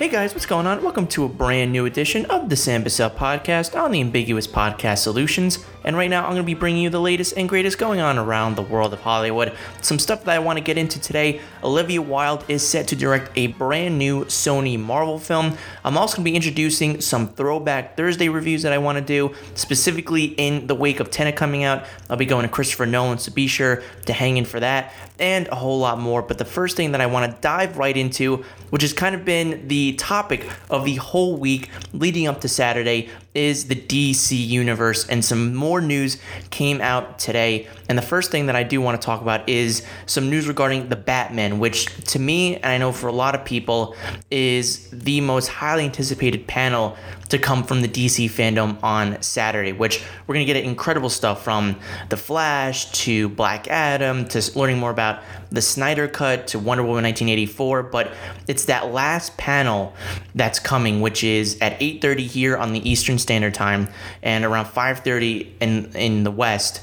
Hey guys, what's going on? Welcome to a brand new edition of the Sam Bussell podcast on the Ambiguous Podcast Solutions. And right now, I'm going to be bringing you the latest and greatest going on around the world of Hollywood. Some stuff that I want to get into today. Olivia Wilde is set to direct a brand new Sony Marvel film. I'm also going to be introducing some throwback Thursday reviews that I want to do, specifically in the wake of Tenet coming out. I'll be going to Christopher Nolan, so be sure to hang in for that and a whole lot more. But the first thing that I want to dive right into, which has kind of been the topic of the whole week leading up to Saturday, is the DC Universe. And some more news came out today. And the first thing that I do want to talk about is some news regarding the Batman, which to me, and I know for a lot of people, is the most highly anticipated panel to come from the DC fandom on Saturday, which we're going to get incredible stuff from The Flash to Black Adam to learning more about the Snyder Cut to Wonder Woman 1984. But it's that last panel that's coming, which is at 8:30 here on the Eastern Standard Time and around 5:30 in in the West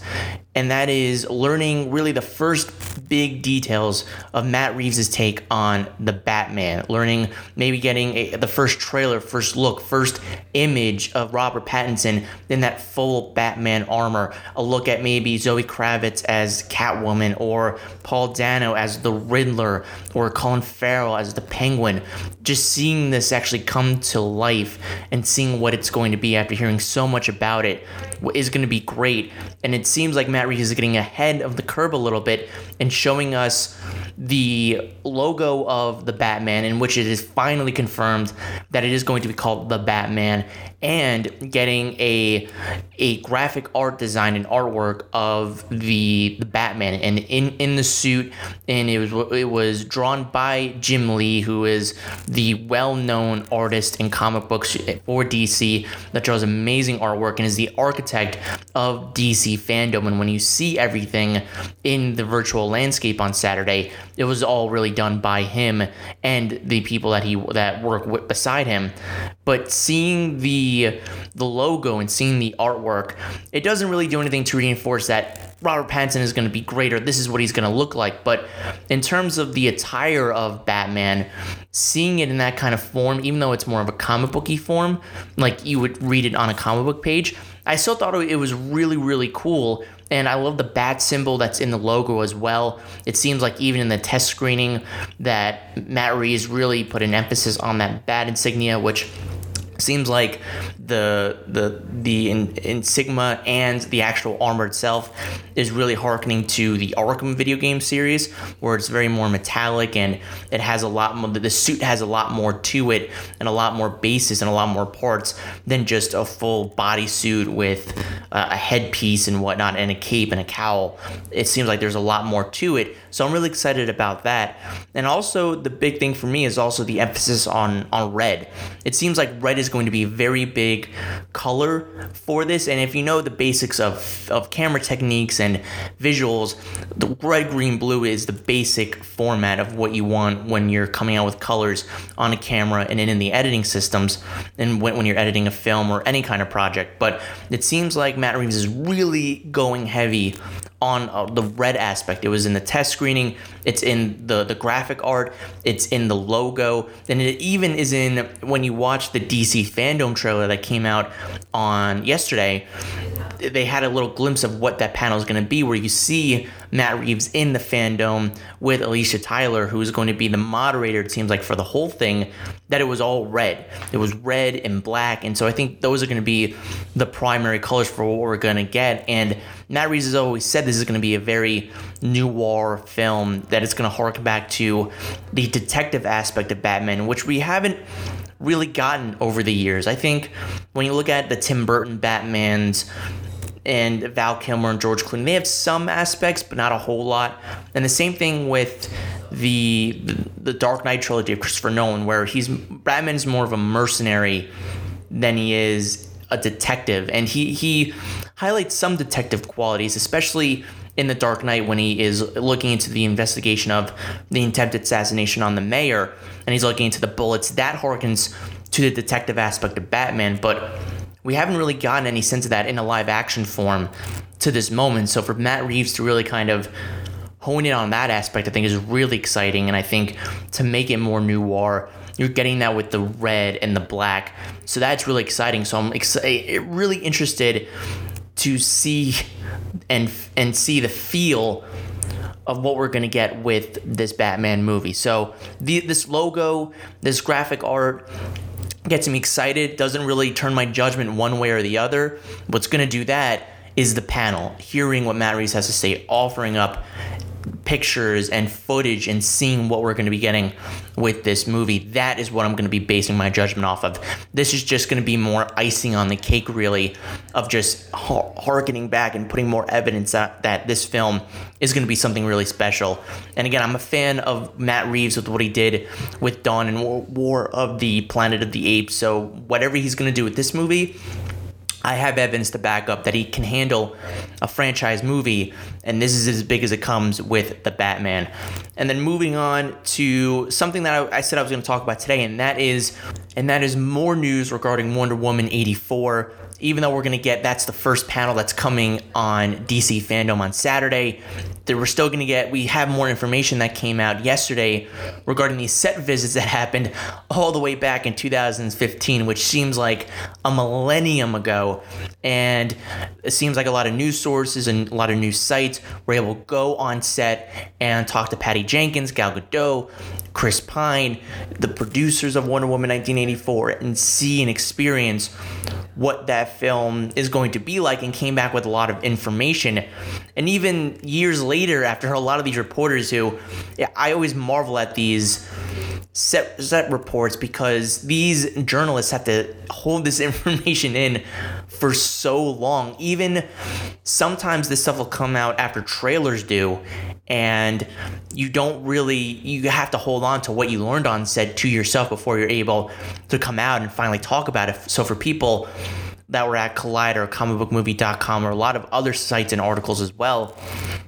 and that is learning really the first big details of Matt Reeves' take on the Batman. Learning, maybe getting a, the first trailer, first look, first image of Robert Pattinson in that full Batman armor. A look at maybe Zoe Kravitz as Catwoman, or Paul Dano as the Riddler, or Colin Farrell as the Penguin. Just seeing this actually come to life and seeing what it's going to be after hearing so much about it is going to be great. And it seems like Matt Reeves is getting ahead of the curve a little bit and showing us the logo of the Batman, in which it is finally confirmed that it is going to be called the Batman, and getting a a graphic art design and artwork of the the Batman and in in the suit, and it was it was drawn by Jim Lee, who is the well known artist in comic books for DC that draws amazing artwork and is the architect of DC fandom. And when you see everything in the virtual landscape on Saturday, it was all really done by him and the people that he that work beside him. But seeing the the logo and seeing the artwork, it doesn't really do anything to reinforce that Robert Pattinson is going to be greater. This is what he's going to look like. But in terms of the attire of Batman, seeing it in that kind of form, even though it's more of a comic booky form, like you would read it on a comic book page, I still thought it was really, really cool. And I love the bat symbol that's in the logo as well. It seems like even in the test screening that Matt Reeves really put an emphasis on that bat insignia, which seems like the the the in, insignia and the actual armor itself is really harkening to the Arkham video game series, where it's very more metallic and it has a lot more. The suit has a lot more to it and a lot more bases and a lot more parts than just a full bodysuit with uh, a headpiece and whatnot and a cape and a cowl. It seems like there's a lot more to it, so I'm really excited about that. And also the big thing for me is also the emphasis on on red. It seems like red is is going to be very big color for this. And if you know the basics of, of camera techniques and visuals, the red, green, blue is the basic format of what you want when you're coming out with colors on a camera and in the editing systems and when, when you're editing a film or any kind of project. But it seems like Matt Reeves is really going heavy on uh, the red aspect. It was in the test screening, it's in the, the graphic art, it's in the logo, and it even is in when you watch the DC fandom trailer that came out on yesterday. They had a little glimpse of what that panel is going to be, where you see Matt Reeves in the fandom with Alicia Tyler, who is going to be the moderator, it seems like, for the whole thing, that it was all red. It was red and black. And so I think those are going to be the primary colors for what we're going to get. And Matt Reeves has always said this is going to be a very noir film, that it's going to hark back to the detective aspect of Batman, which we haven't really gotten over the years. I think when you look at the Tim Burton Batmans, and Val Kilmer and George Clooney. They have some aspects, but not a whole lot. And the same thing with the the Dark Knight trilogy of Christopher Nolan, where he's Batman's more of a mercenary than he is a detective, and he he highlights some detective qualities, especially in The Dark Knight when he is looking into the investigation of the attempted assassination on the mayor, and he's looking into the bullets. That harkens to the detective aspect of Batman, but we haven't really gotten any sense of that in a live action form to this moment. So for Matt Reeves to really kind of hone in on that aspect, I think is really exciting. And I think to make it more noir, you're getting that with the red and the black. So that's really exciting. So I'm excited, eh, eh, really interested to see and and see the feel of what we're gonna get with this Batman movie. So the this logo, this graphic art gets me excited. Doesn't really turn my judgment one way or the other. What's gonna do that is the panel, hearing what Matt Reeves has to say, offering up pictures and footage and seeing what we're going to be getting with this movie. That is what I'm going to be basing my judgment off of. This is just going to be more icing on the cake, really, of just harkening back and putting more evidence that, that this film is going to be something really special. And again, I'm a fan of Matt Reeves with what he did with Dawn and War of the Planet of the Apes. So whatever he's going to do with this movie, I have evidence to back up that he can handle a franchise movie, and this is as big as it comes with the Batman. And then moving on to something that I, I said I was going to talk about today, and that is, and that is more news regarding Wonder Woman 84 even though we're going to get that's the first panel that's coming on DC Fandom on Saturday, that we're still going to get we have more information that came out yesterday regarding these set visits that happened all the way back in 2015, which seems like a millennium ago. And it seems like a lot of news sources and a lot of news sites were able to go on set and talk to Patty Jenkins, Gal Gadot, Chris Pine, the producers of Wonder Woman 1984, and see and experience what that film is going to be like and came back with a lot of information. And even years later, after a lot of these reporters who I always marvel at these set set reports because these journalists have to hold this information in for so long. Even sometimes this stuff will come out after trailers do, and you don't really you have to hold on to what you learned on said to yourself before you're able to come out and finally talk about it. So for people that were at Collider comicbookmovie.com or a lot of other sites and articles as well.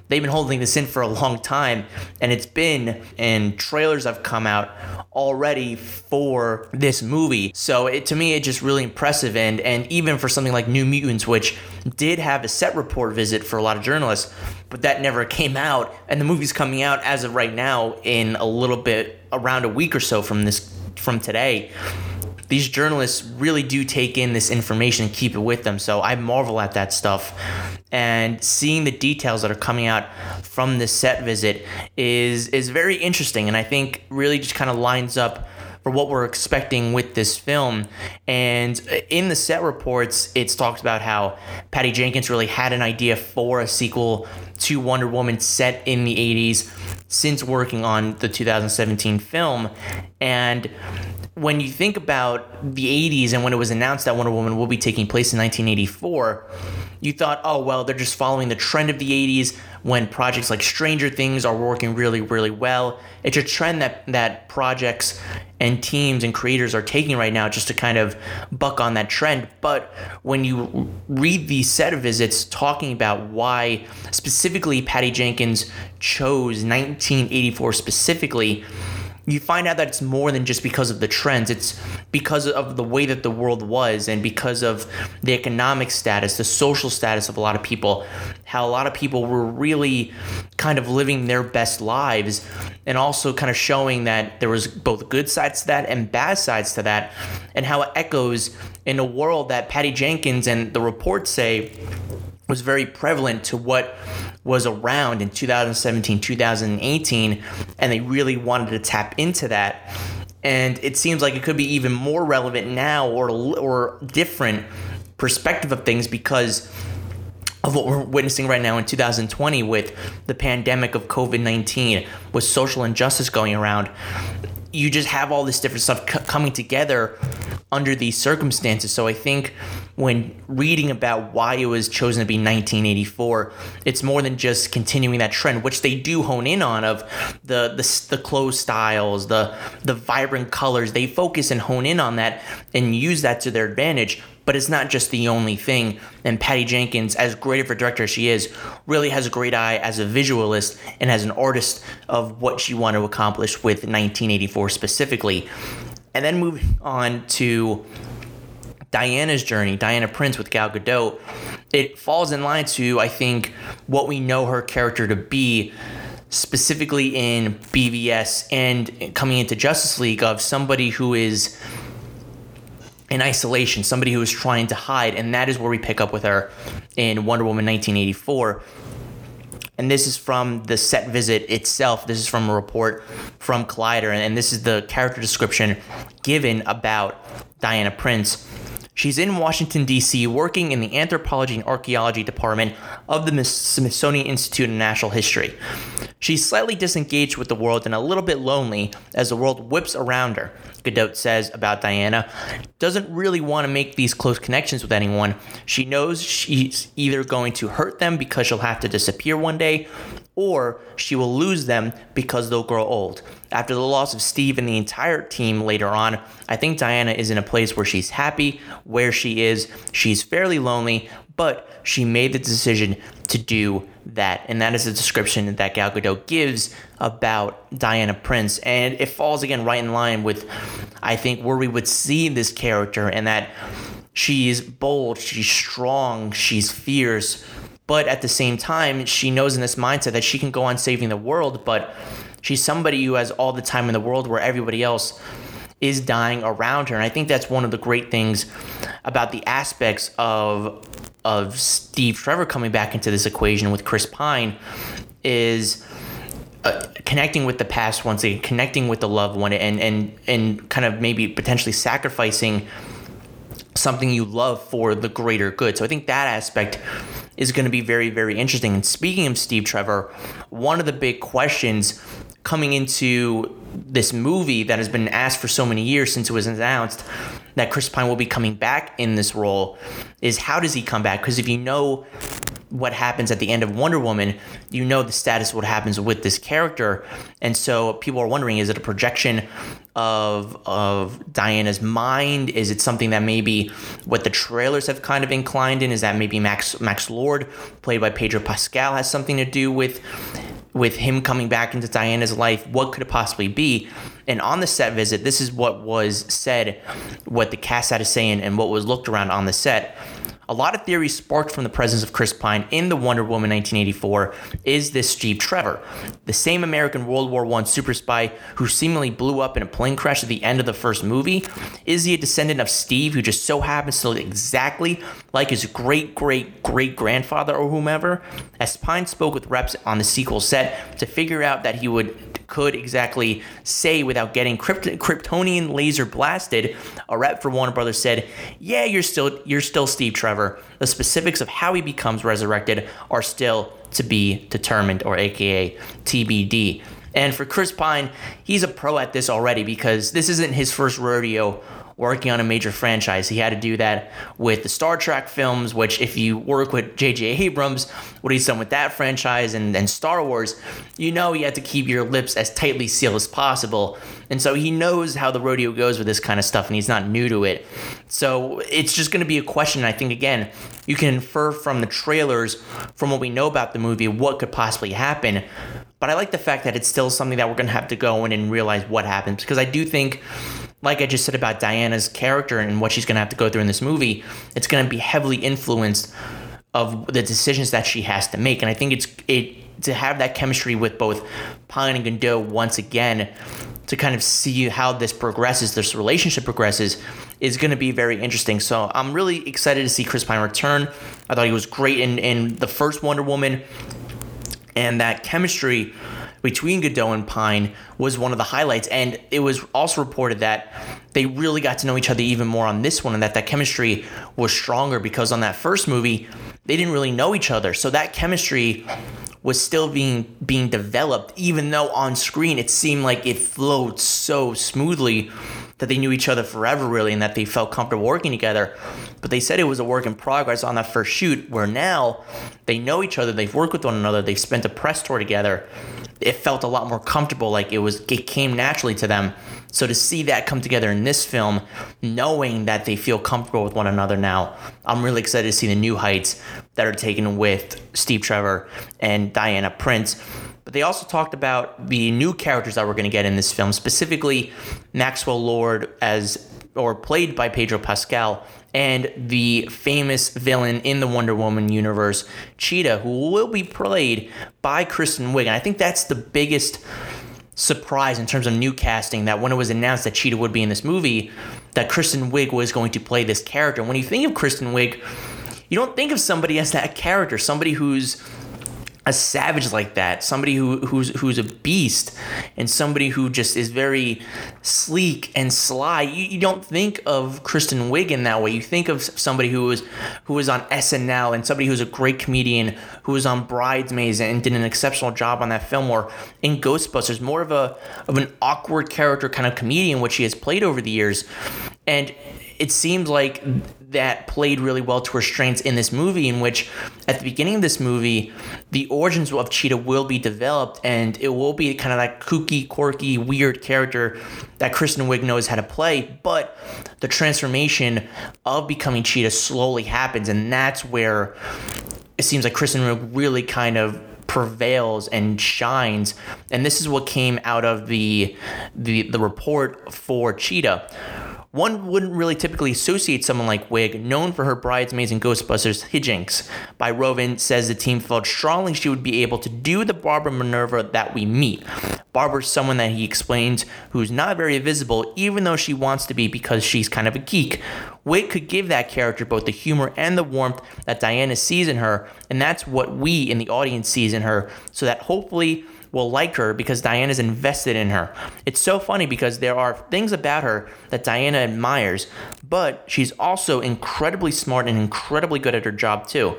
They've been holding this in for a long time, and it's been, and trailers have come out already for this movie. So it, to me, it's just really impressive. And, and even for something like New Mutants, which did have a set report visit for a lot of journalists, but that never came out. And the movie's coming out as of right now in a little bit around a week or so from this from today these journalists really do take in this information and keep it with them. So I marvel at that stuff. And seeing the details that are coming out from this set visit is is very interesting and I think really just kind of lines up for what we're expecting with this film. And in the set reports, it's talked about how Patty Jenkins really had an idea for a sequel to Wonder Woman set in the 80s since working on the 2017 film. And when you think about the 80s and when it was announced that Wonder Woman will be taking place in 1984, you thought, oh, well, they're just following the trend of the 80s when projects like Stranger Things are working really, really well. It's a trend that, that projects and teams and creators are taking right now just to kind of buck on that trend. But when you read these set of visits talking about why specifically Patty Jenkins chose 1984 specifically, you find out that it's more than just because of the trends. It's because of the way that the world was and because of the economic status, the social status of a lot of people, how a lot of people were really kind of living their best lives and also kind of showing that there was both good sides to that and bad sides to that and how it echoes in a world that Patty Jenkins and the reports say was very prevalent to what was around in 2017, 2018, and they really wanted to tap into that. And it seems like it could be even more relevant now or or different perspective of things because of what we're witnessing right now in 2020 with the pandemic of COVID 19, with social injustice going around. You just have all this different stuff coming together under these circumstances. So I think when reading about why it was chosen to be 1984, it's more than just continuing that trend, which they do hone in on of the the, the clothes styles, the the vibrant colors. They focus and hone in on that and use that to their advantage. But it's not just the only thing. And Patty Jenkins, as great of a director as she is, really has a great eye as a visualist and as an artist of what she wanted to accomplish with 1984 specifically. And then moving on to Diana's journey, Diana Prince with Gal Gadot, it falls in line to, I think, what we know her character to be specifically in BVS and coming into Justice League of somebody who is in isolation, somebody who is trying to hide, and that is where we pick up with her in Wonder Woman 1984. And this is from the set visit itself. This is from a report from Collider, and this is the character description given about Diana Prince. She's in Washington, D.C., working in the Anthropology and Archaeology Department of the Smithsonian Institute of Natural History. She's slightly disengaged with the world and a little bit lonely as the world whips around her. Gadot says about Diana, doesn't really want to make these close connections with anyone. She knows she's either going to hurt them because she'll have to disappear one day, or she will lose them because they'll grow old. After the loss of Steve and the entire team later on, I think Diana is in a place where she's happy where she is. She's fairly lonely, but she made the decision to do that. And that is the description that Gal Gadot gives about Diana Prince. And it falls again right in line with, I think, where we would see this character and that she's bold, she's strong, she's fierce. But at the same time, she knows in this mindset that she can go on saving the world, but she's somebody who has all the time in the world where everybody else is dying around her. And I think that's one of the great things about the aspects of of Steve Trevor coming back into this equation with Chris Pine is uh, connecting with the past once again, connecting with the loved one, and and and kind of maybe potentially sacrificing something you love for the greater good. So I think that aspect is going to be very very interesting. And speaking of Steve Trevor, one of the big questions coming into this movie that has been asked for so many years since it was announced that Chris Pine will be coming back in this role is how does he come back? Because if you know what happens at the end of Wonder Woman, you know the status of what happens with this character. And so people are wondering is it a projection of of Diana's mind? Is it something that maybe what the trailers have kind of inclined in? Is that maybe Max Max Lord, played by Pedro Pascal, has something to do with with him coming back into Diana's life, what could it possibly be? And on the set visit, this is what was said, what the cast had to say, and, and what was looked around on the set. A lot of theories sparked from the presence of Chris Pine in the Wonder Woman 1984 is this Steve Trevor, the same American World War I super spy who seemingly blew up in a plane crash at the end of the first movie. Is he a descendant of Steve who just so happens to look exactly like his great great great grandfather or whomever? As Pine spoke with reps on the sequel set to figure out that he would could exactly say without getting Krypt- Kryptonian laser blasted, a rep for Warner Brothers said, "Yeah, you're still you're still Steve Trevor. The specifics of how he becomes resurrected are still to be determined, or AKA TBD." And for Chris Pine, he's a pro at this already because this isn't his first rodeo working on a major franchise. He had to do that with the Star Trek films, which, if you work with J.J. Abrams, what he's done with that franchise and, and Star Wars, you know you have to keep your lips as tightly sealed as possible. And so he knows how the rodeo goes with this kind of stuff, and he's not new to it. So it's just going to be a question. I think, again, you can infer from the trailers, from what we know about the movie, what could possibly happen. But I like the fact that it's still something that we're going to have to go in and realize what happens because I do think like I just said about Diana's character and what she's going to have to go through in this movie, it's going to be heavily influenced of the decisions that she has to make. And I think it's it to have that chemistry with both Pine and Gadot once again to kind of see how this progresses, this relationship progresses, is going to be very interesting. So I'm really excited to see Chris Pine return. I thought he was great in in the first Wonder Woman, and that chemistry between Gadot and Pine was one of the highlights. And it was also reported that they really got to know each other even more on this one and that that chemistry was stronger because on that first movie, they didn't really know each other. So that chemistry was still being being developed even though on screen it seemed like it flowed so smoothly that they knew each other forever really and that they felt comfortable working together. But they said it was a work in progress on that first shoot where now they know each other they've worked with one another they've spent a press tour together. It felt a lot more comfortable like it was it came naturally to them. So to see that come together in this film knowing that they feel comfortable with one another now i'm really excited to see the new heights that are taken with steve trevor and diana prince but they also talked about the new characters that we're going to get in this film specifically maxwell lord as or played by pedro pascal and the famous villain in the Wonder Woman universe, Cheetah, who will be played by Kristen Wiig. And I think that's the biggest surprise in terms of new casting that when it was announced that Cheetah would be in this movie, that Kristen Wiig was going to play this character. When you think of Kristen Wiig, you don't think of somebody as that character, somebody who's a savage like that, somebody who who's who's a beast, and somebody who just is very sleek and sly. You, you don't think of Kristen Wiig in that way. You think of somebody who was who was on SNL and somebody who's a great comedian who was on Bridesmaids and did an exceptional job on that film, or in Ghostbusters, more of a of an awkward character kind of comedian, which she has played over the years, and it seems like that played really well to her strengths in this movie, in which at the beginning of this movie, the origins of Cheetah will be developed and it will be kind of that kooky, quirky, weird character that Kristen Wiig knows how to play. But the transformation of becoming Cheetah slowly happens, and that's where it seems like Kristen Wiig really kind of prevails and shines and this is what came out of the the the report for Cheetah one wouldn't really typically associate someone like Wiig, known for her bridesmaids and Ghostbusters hijinks. By Roven says the team felt strongly she would be able to do the Barbara Minerva that we meet. Barbara's someone that he explains who's not very visible, even though she wants to be because she's kind of a geek. Wiig could give that character both the humor and the warmth that Diana sees in her, and that's what we in the audience sees in her, so that hopefully will like her because Diana's invested in her. It's so funny because there are things about her that Diana admires, but she's also incredibly smart and incredibly good at her job too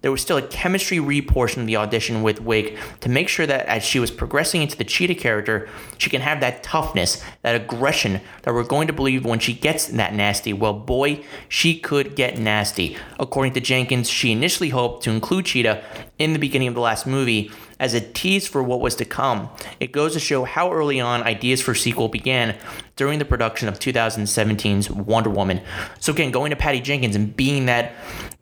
there was still a chemistry re-portion of the audition with Wiig to make sure that as she was progressing into the cheetah character, she can have that toughness, that aggression that we're going to believe when she gets that nasty. Well, boy, she could get nasty. According to Jenkins, she initially hoped to include Cheetah in the beginning of the last movie as a tease for what was to come. It goes to show how early on ideas for sequel began during the production of 2017's Wonder Woman. So again, going to Patty Jenkins and being that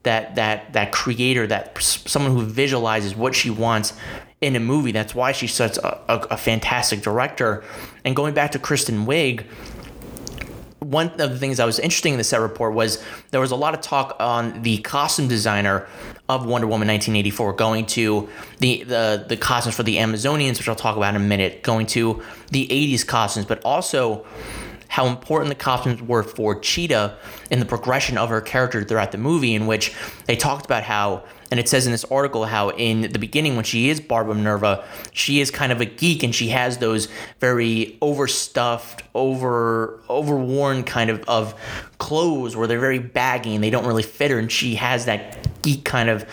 that that that creator, that someone who visualizes what she wants in a movie. That's why she's such a, a, a fantastic director. And going back to Kristen Wiig, one of the things that was interesting in the set report was there was a lot of talk on the costume designer of Wonder Woman 1984 going to the the the costumes for the Amazonians, which I'll talk about in a minute, going to the 80s costumes, but also how important the costumes were for Cheetah in the progression of her character throughout the movie, in which they talked about how, and it says in this article how in the beginning when she is Barbara Minerva, she is kind of a geek and she has those very overstuffed, over overworn kind of of clothes where they're very baggy and they don't really fit her, and she has that geek kind of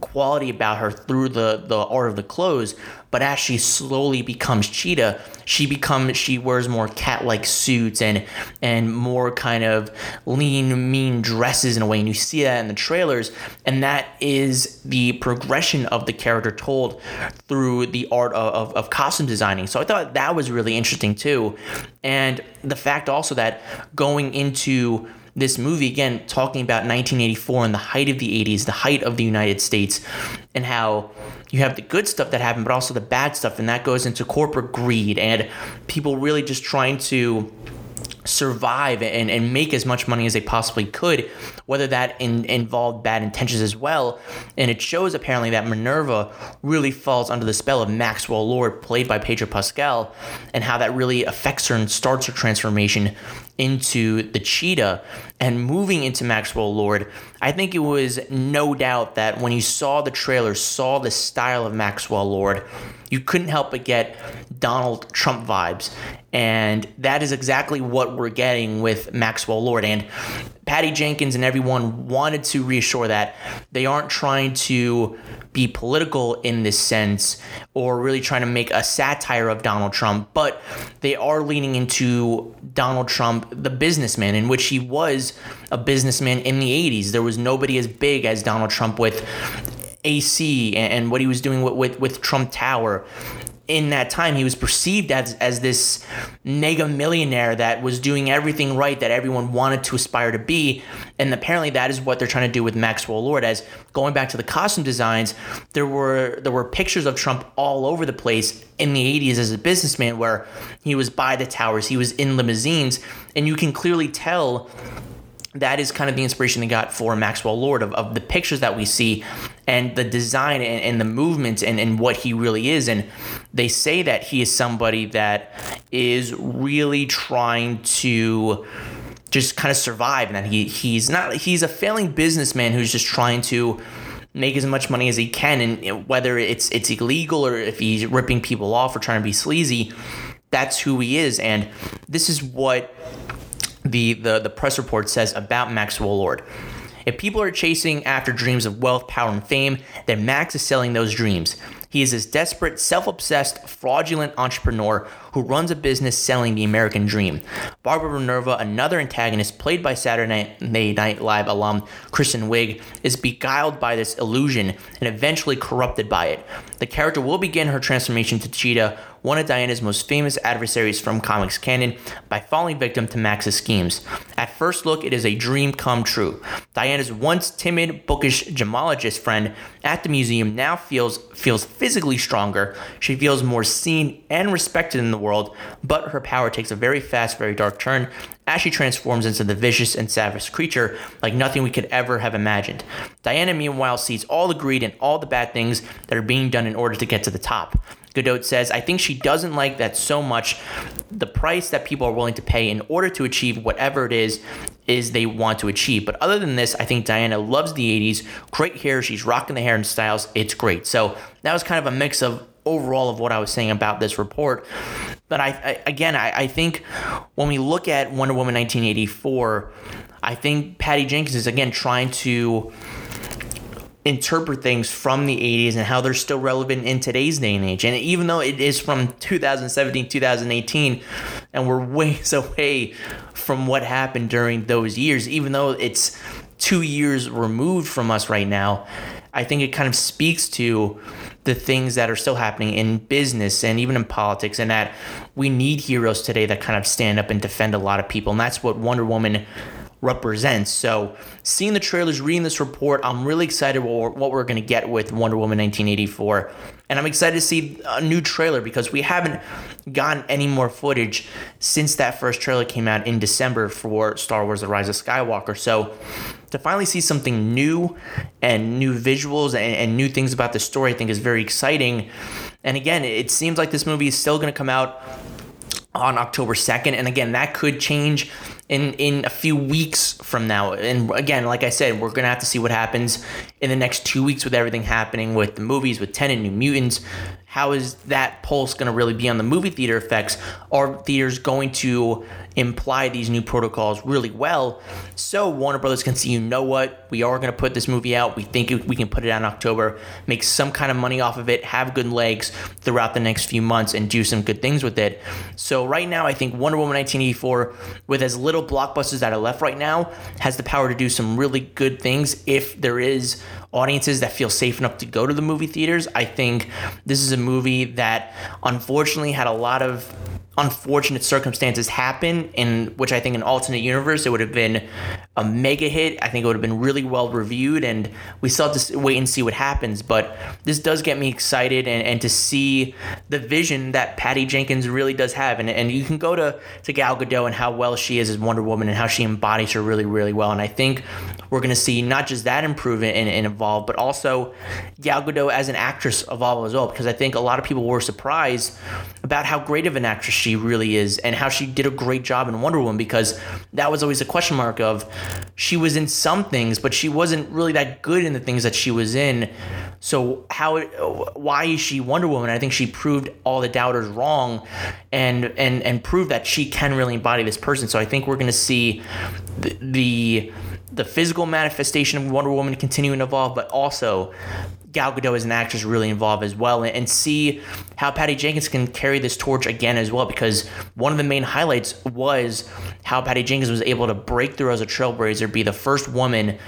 quality about her through the the art of the clothes. But as she slowly becomes Cheetah, she becomes she wears more cat-like suits and and more kind of lean, mean dresses in a way, and you see that in the trailers. And that is the progression of the character told through the art of, of, of costume designing. So I thought that was really interesting too, and the fact also that going into this movie again talking about 1984 and the height of the 80s the height of the united states and how you have the good stuff that happened but also the bad stuff and that goes into corporate greed and people really just trying to survive and, and make as much money as they possibly could, whether that in, involved bad intentions as well. And it shows apparently that Minerva really falls under the spell of Maxwell Lord, played by Pedro Pascal, and how that really affects her and starts her transformation into the cheetah and moving into Maxwell Lord, I think it was no doubt that when you saw the trailer, saw the style of Maxwell Lord, you couldn't help but get Donald Trump vibes. And that is exactly what we're getting with Maxwell Lord. And Patty Jenkins and everyone wanted to reassure that they aren't trying to be political in this sense or really trying to make a satire of Donald Trump, but they are leaning into Donald Trump, the businessman, in which he was a businessman in the 80s. There was nobody as big as Donald Trump with AC and, what he was doing with, with, with Trump Tower. In that time he was perceived as as this mega millionaire that was doing everything right that everyone wanted to aspire to be. And apparently that is what they're trying to do with Maxwell Lord. As going back to the costume designs there were there were pictures of Trump all over the place in the 80s as a businessman where he was by the towers he was in limousines. And you can clearly tell that is kind of the inspiration they got for Maxwell Lord of, of the pictures that we see and the design and, and the movements and, and what he really is. And they say that he is somebody that is really trying to just kind of survive and that he he's not he's a failing businessman who's just trying to make as much money as he can and whether it's it's illegal or if he's ripping people off or trying to be sleazy that's who he is and this is what the, the, the press report says about Maxwell Lord. If people are chasing after dreams of wealth, power, and fame, then Max is selling those dreams. He is this desperate, self obsessed, fraudulent entrepreneur who runs a business selling the American dream. Barbara Minerva, another antagonist played by Saturday Night Live alum Kristen Wiig, is beguiled by this illusion and eventually corrupted by it. The character will begin her transformation to Cheetah, one of Diana's most famous adversaries from comics canon, by falling victim to Max's schemes. At first look, it is a dream come true. Diana's once timid, bookish gemologist friend at the museum now feels feels physically stronger. She feels more seen and respected in the world, but her power takes a very fast, very dark turn as she transforms into the vicious and savage creature like nothing we could ever have imagined. Diana, meanwhile, sees all the greed and all the bad things that are being done in order to get to the top. Gadot says, I think she doesn't like that so much. The price that people are willing to pay in order to achieve whatever it is is they want to achieve. But other than this, I think Diana loves the 80s. Great hair. She's rocking the hair and styles. It's great. So that was kind of a mix of overall of what I was saying about this report. But I, I again, I, I think when we look at Wonder Woman 1984, I think Patty Jenkins is again trying to interpret things from the 80s and how they're still relevant in today's day and age. And even though it is from 2017, 2018, and we're ways away from what happened during those years, even though it's two years removed from us right now, I think it kind of speaks to the things that are still happening in business and even in politics, and that we need heroes today that kind of stand up and defend a lot of people. And that's what Wonder Woman represents. So, seeing the trailers, reading this report, I'm really excited what we're, going to get with Wonder Woman 1984. And I'm excited to see a new trailer because we haven't gotten any more footage since that first trailer came out in December for Star Wars The Rise of Skywalker. So, to finally see something new and new visuals and, and new things about the story, I think is very exciting. And again, it seems like this movie is still going to come out on October 2nd. And again, that could change in in a few weeks from now. And again, like I said, we're gonna have to see what happens in the next two weeks with everything happening with the movies, with Tenet and New Mutants. How is that pulse gonna really be on the movie theater effects? Are theaters going to imply these new protocols really well so Warner Brothers can see, you know what, we are to put this movie out. We think we can put it out in October, make some kind of money off of it, have good legs throughout the next few months, and do some good things with it. So, right now, I think Wonder Woman 1984, with as little blockbusters that are left right now, has the power to do some really good things if there is audiences that feel safe enough to go to the movie theaters. I think this is a movie that unfortunately had a lot of unfortunate circumstances happen in which I think an alternate universe it would have been a mega hit. I think it would have been really well reviewed and we still have to wait and see what happens. But this does get me excited and, and to see the vision that Patty Jenkins really does have. And, and you can go to, to Gal Gadot and how well she is as Wonder Woman and how she embodies her really, really well. And I think we're going to see not just that improvement and, and evolve, but also Gal Gadot as an actress evolve as well. Because I think a lot of people were surprised about how great of an actress she really is and how she did a great job in Wonder Woman because that was always a question mark of she was in some things, but she wasn't really that good in the things that she was in. So how why is she Wonder Woman? I think she proved all the doubters wrong and and and proved that she can really embody this person. So I think we're going to see the, the the physical manifestation of Wonder Woman continuing to evolve, but also Gal Gadot as an actress really involved as well, and see how Patty Jenkins can carry this torch again as well. Because one of the main highlights was how Patty Jenkins was able to break through as a trailblazer, be the first woman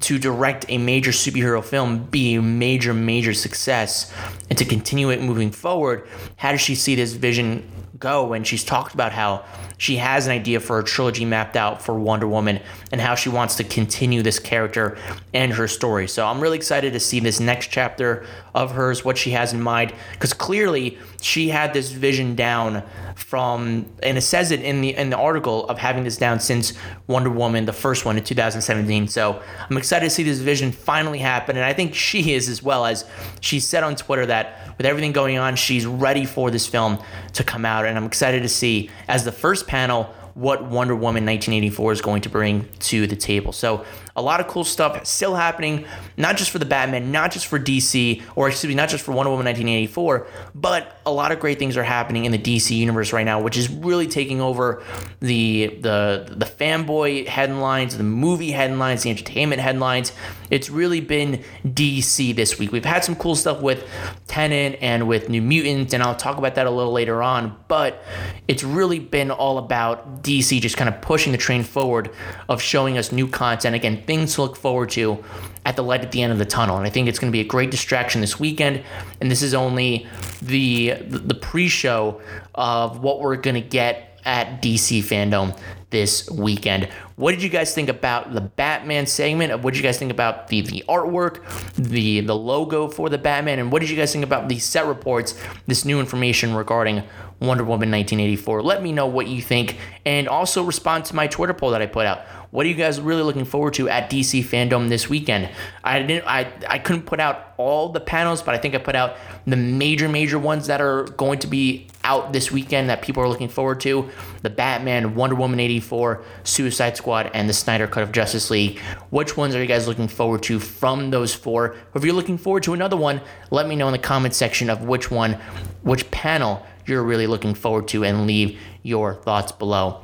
to direct a major superhero film be a major, major success, and to continue it moving forward. How does she see this vision go and she's talked about how she has an idea for a trilogy mapped out for Wonder Woman and how she wants to continue this character and her story. So I'm really excited to see this next chapter of hers, what she has in mind, because clearly she had this vision down from, and it says it in the in the article of having this down since Wonder Woman, the first one in 2017. So I'm excited to see this vision finally happen, and I think she is as well as she said on Twitter that with everything going on, she's ready for this film to come out, and I'm excited to see as the first panel what Wonder Woman 1984 is going to bring to the table. So a lot of cool stuff still happening, not just for the Batman, not just for DC, or excuse me, not just for Wonder Woman 1984, but a lot of great things are happening in the DC universe right now, which is really taking over the the the fanboy headlines, the movie headlines, the entertainment headlines. It's really been DC this week. We've had some cool stuff with Tenet and with New Mutants, and I'll talk about that a little later on. But it's really been all about DC just kind of pushing the train forward of showing us new content. Again, things to look forward to at the light at the end of the tunnel. And I think it's going to be a great distraction this weekend. And this is only the the pre-show of what we're going to get at DC Fandom this weekend. What did you guys think about the Batman segment? What did you guys think about the the artwork, the the logo for the Batman, and what did you guys think about the set reports? This new information regarding Wonder Woman 1984. Let me know what you think, and also respond to my Twitter poll that I put out. What are you guys really looking forward to at DC Fandom this weekend? I didn't I, I couldn't put out all the panels, but I think I put out the major major ones that are going to be out this weekend that people are looking forward to. The Batman, Wonder Woman 84, Suicide Squad, and the Snyder Cut of Justice League. Which ones are you guys looking forward to from those four? Or if you're looking forward to another one, let me know in the comment section of which one, which panel you're really looking forward to and leave your thoughts below.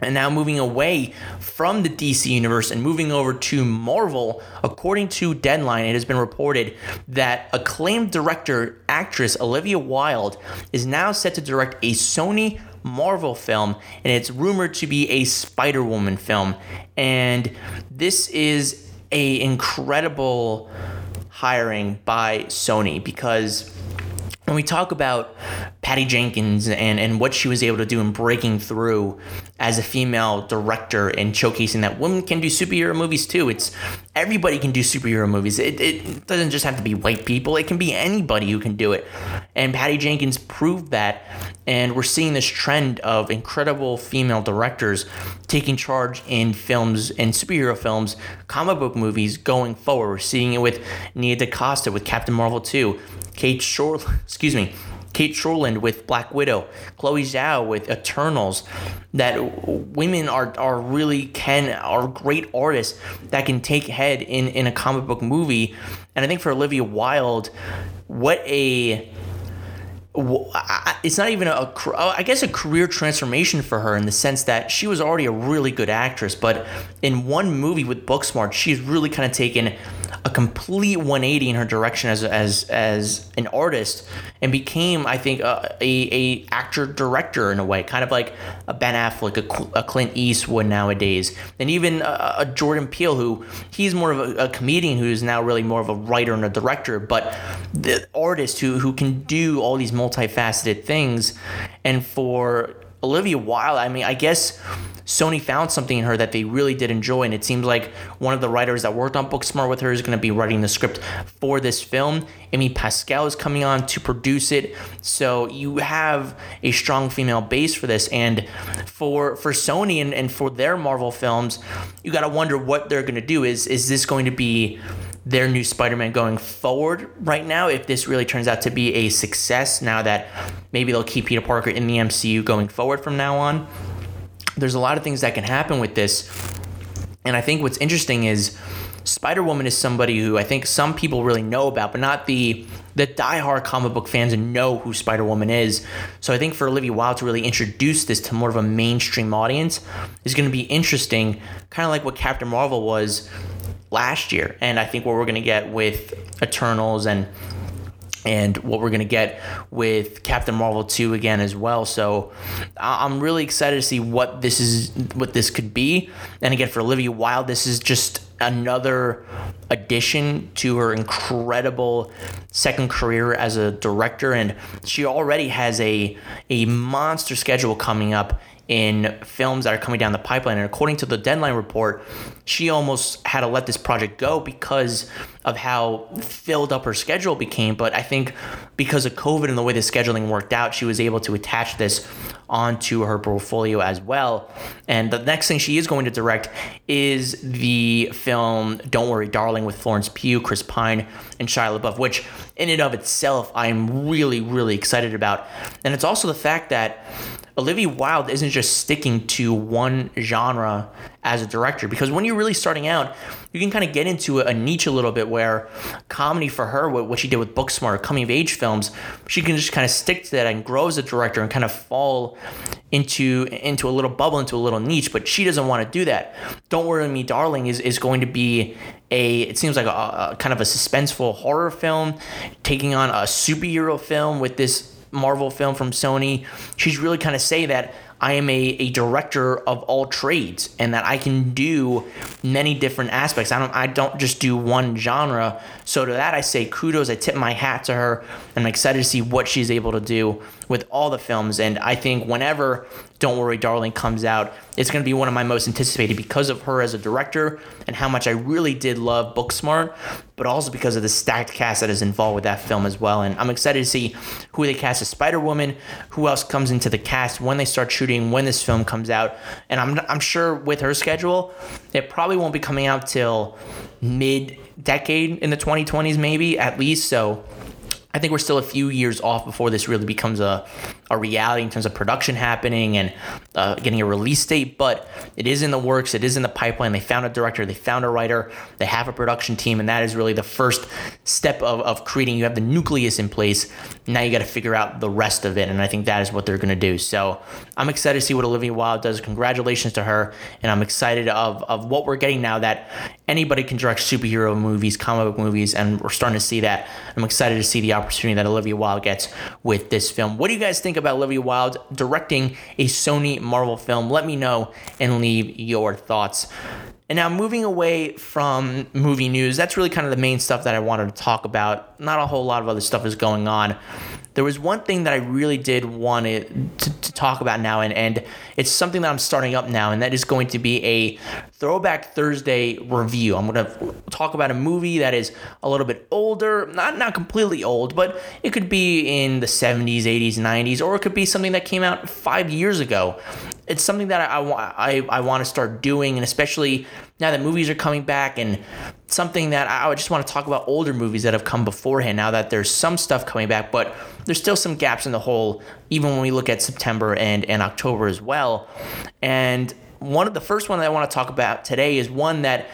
And now moving away from the DC universe and moving over to Marvel, according to Deadline, it has been reported that acclaimed director actress Olivia Wilde is now set to direct a Sony Marvel film, and it's rumored to be a Spider Woman film. And this is a incredible hiring by Sony because when we talk about Patty Jenkins and, and what she was able to do in breaking through as a female director and showcasing that women can do superhero movies too. It's everybody can do superhero movies. It, it doesn't just have to be white people. It can be anybody who can do it. And Patty Jenkins proved that. And we're seeing this trend of incredible female directors taking charge in films and superhero films, comic book movies going forward. We're seeing it with Nia DaCosta with Captain Marvel 2. Kate Shore, excuse me, Kate Shortland with Black Widow, Chloe Zhao with Eternals, that women are, are really can are great artists that can take head in, in a comic book movie. And I think for Olivia Wilde, what a it's not even a uh, I guess a career transformation for her in the sense that she was already a really good actress, but in one movie with Booksmart, she's really kind of taken a complete 180 in her direction as as as an artist and became I think a, a, a actor director in a way, kind of like a Ben Affleck, a, a Clint Eastwood nowadays, and even a, a, Jordan Peele who he's more of a, a comedian who's now really more of a writer and a director, but the artist who who can do all these multifaceted things. And for Olivia Wilde, I mean, I guess Sony found something in her that they really did enjoy, and it seems like one of the writers that worked on Booksmart with her is going to be writing the script for this film. Amy Pascal is coming on to produce it, so you have a strong female base for this. And for for Sony and, and for their Marvel films, you got to wonder what they're going to do. Is is this going to be their new Spider-Man going forward right now if this really turns out to be a success now that maybe they'll keep Peter Parker in the MCU going forward from now on. There's a lot of things that can happen with this. And I think what's interesting is Spider-Woman is somebody who I think some people really know about, but not the the diehard comic book fans know who Spider-Woman is. So I think for Olivia Wilde to really introduce this to more of a mainstream audience is going to be interesting, kind of like what Captain Marvel was last year, and I think what we're going to get with Eternals and and what we're going to get with Captain Marvel 2 again as well. So I'm really excited to see what this is what this could be. And again for Olivia Wilde this is just another addition to her incredible second career as a director and she already has a a monster schedule coming up in films that are coming down the pipeline. And according to the Deadline report, she almost had to let this project go because of how filled up her schedule became. But I think because of COVID and the way the scheduling worked out, she was able to attach this onto her portfolio as well. And the next thing she is going to direct is the film Don't Worry Darling with Florence Pugh, Chris Pine, and Shia LaBeouf, which in and of itself I'm really, really excited about. And it's also the fact that Olivia Wilde isn't just sticking to one genre as a director because when you're really starting out, you can kind of get into a niche a little bit where comedy for her, what she did with Booksmart, coming of age films, she can just kind of stick to that and grow as a director and kind of fall into into a little bubble, into a little niche. But she doesn't want to do that. Don't worry, me, darling is is going to be a it seems like a, a kind of a suspenseful horror film, taking on a superhero film with this Marvel film from Sony. She's really kind of say that I am a, a director of all trades and that I can do many different aspects. I don't I don't just do one genre. So to that I say kudos. I tip my hat to her I'm excited to see what she's able to do with all the films. And I think whenever Don't Worry Darling comes out, it's going to be one of my most anticipated because of her as a director and how much I really did love Booksmart, but also because of the stacked cast that is involved with that film as well. And I'm excited to see who they cast as Spider Woman, who else comes into the cast when they start shooting, when this film comes out. And I'm, I'm sure with her schedule, it probably won't be coming out till mid decade in the 2020s, maybe at least. So I think we're still a few years off before this really becomes a, a reality in terms of production happening and uh, getting a release date, but it is in the works. It is in the pipeline. They found a director, they found a writer, they have a production team, and that is really the first step of, of creating. You have the nucleus in place. Now you got to figure out the rest of it, and I think that is what they're going to do. So I'm excited to see what Olivia Wilde does. Congratulations to her, and I'm excited of, of what we're getting now that anybody can direct superhero movies, comic book movies, and we're starting to see that. I'm excited to see the opportunity that Olivia Wilde gets with this film. What do you guys think about Olivia Wilde directing a Sony Marvel film? Let me know and leave your thoughts. And now moving away from movie news, that's really kind of the main stuff that I wanted to talk about. Not a whole lot of other stuff is going on. There was one thing that I really did want to, to talk about now, and, and it's something that I'm starting up now, and that is going to be a Throwback Thursday review. I'm going to talk about a movie that is a little bit older, not not completely old, but it could be in the 70s, 80s, 90s, or it could be something that came out five years ago it's something that I, I, I, I want to start doing, and especially now that movies are coming back, and something that I just want to talk about older movies that have come beforehand. Now that there's some stuff coming back, but there's still some gaps in the whole, even when we look at September and, and October as well. And one of the first one that I want to talk about today is one that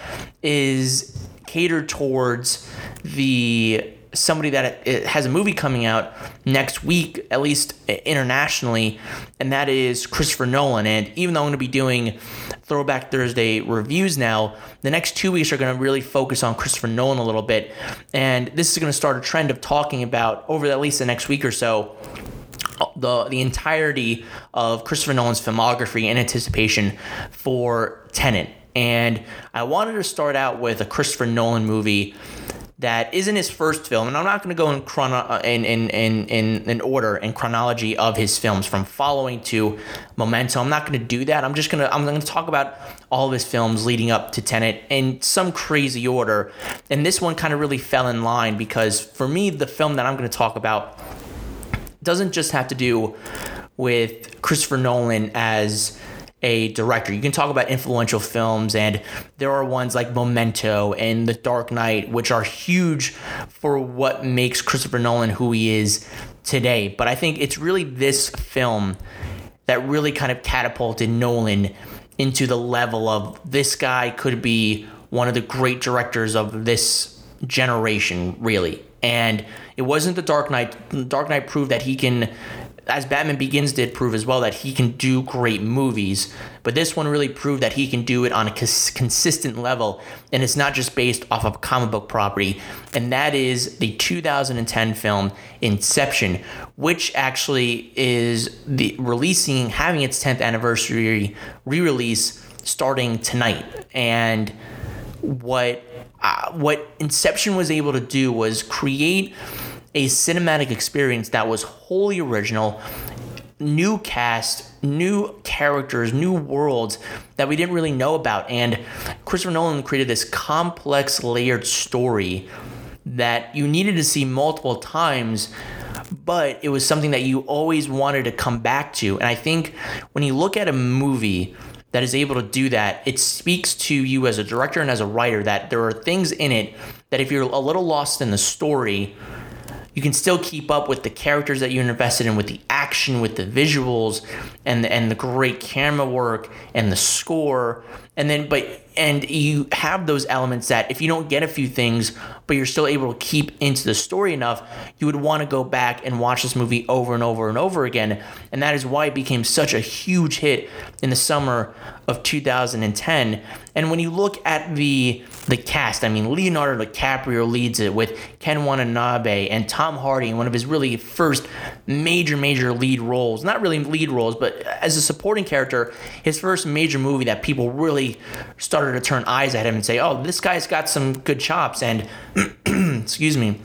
is catered towards the somebody that has a movie coming out next week, at least internationally, and that is Christopher Nolan. And even though I'm going to be doing Throwback Thursday reviews now, the next two weeks are going to really focus on Christopher Nolan a little bit. And this is going to start a trend of talking about over at least the next week or so the the entirety of Christopher Nolan's filmography in anticipation for Tenet. And I wanted to start out with a Christopher Nolan movie that isn't his first film, and I'm not going to go in, chrono- uh, in, in, in, in, in order and chronology of his films from Following to Memento. I'm not going to do that. I'm just going to I'm going to talk about all of his films leading up to Tenet in some crazy order, and this one kind of really fell in line because for me, the film that I'm going to talk about doesn't just have to do with Christopher Nolan as a director. You can talk about influential films, and there are ones like Memento and The Dark Knight, which are huge for what makes Christopher Nolan who he is today. But I think it's really this film that really kind of catapulted Nolan into the level of this guy could be one of the great directors of this generation, really. And it wasn't The Dark Knight. The Dark Knight proved that he can as Batman Begins did prove as well that he can do great movies, but this one really proved that he can do it on a cons- consistent level, and it's not just based off of a comic book property, and that is the 2010 film Inception, which actually is the releasing having its 10th anniversary re-release starting tonight, and what uh, what Inception was able to do was create a cinematic experience that was wholly original, new cast, new characters, new worlds that we didn't really know about. And Christopher Nolan created this complex, layered story that you needed to see multiple times but it was something that you always wanted to come back to. And I think when you look at a movie that is able to do that, it speaks to you as a director and as a writer that there are things in it that if you're a little lost in the story, you can still keep up with the characters that you're invested in, with the action, with the visuals, and the, and the great camera work and the score. And then, but and you have those elements that if you don't get a few things but you're still able to keep into the story enough you would want to go back and watch this movie over and over and over again and that is why it became such a huge hit in the summer of 2010 and when you look at the the cast i mean leonardo dicaprio leads it with ken watanabe and tom hardy in one of his really first major major lead roles not really lead roles but as a supporting character his first major movie that people really started started to turn eyes at him and say, "Oh, this guy's got some good chops." And excuse me.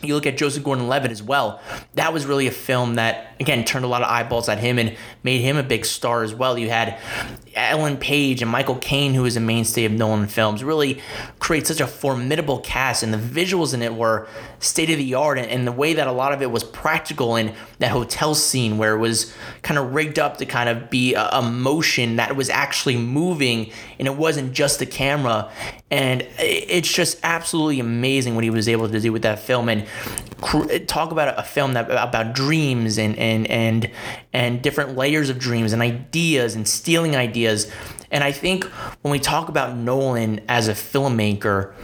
You look at Joseph Gordon-Levitt as well. That was really a film that again turned a lot of eyeballs at him and made him a big star as well. You had Ellen Page and Michael Caine, who is a mainstay of Nolan films, really create such a formidable cast, and the visuals in it were state of the art, and, the way that a lot of it was practical in that hotel scene where it was kind of rigged up to kind of be a motion that was actually moving, and it wasn't just the camera. And it's just absolutely amazing what he was able to do with that film, and talk about a film that about dreams and and and and different layers of dreams and ideas and stealing ideas. And I think when we talk about Nolan as a filmmaker,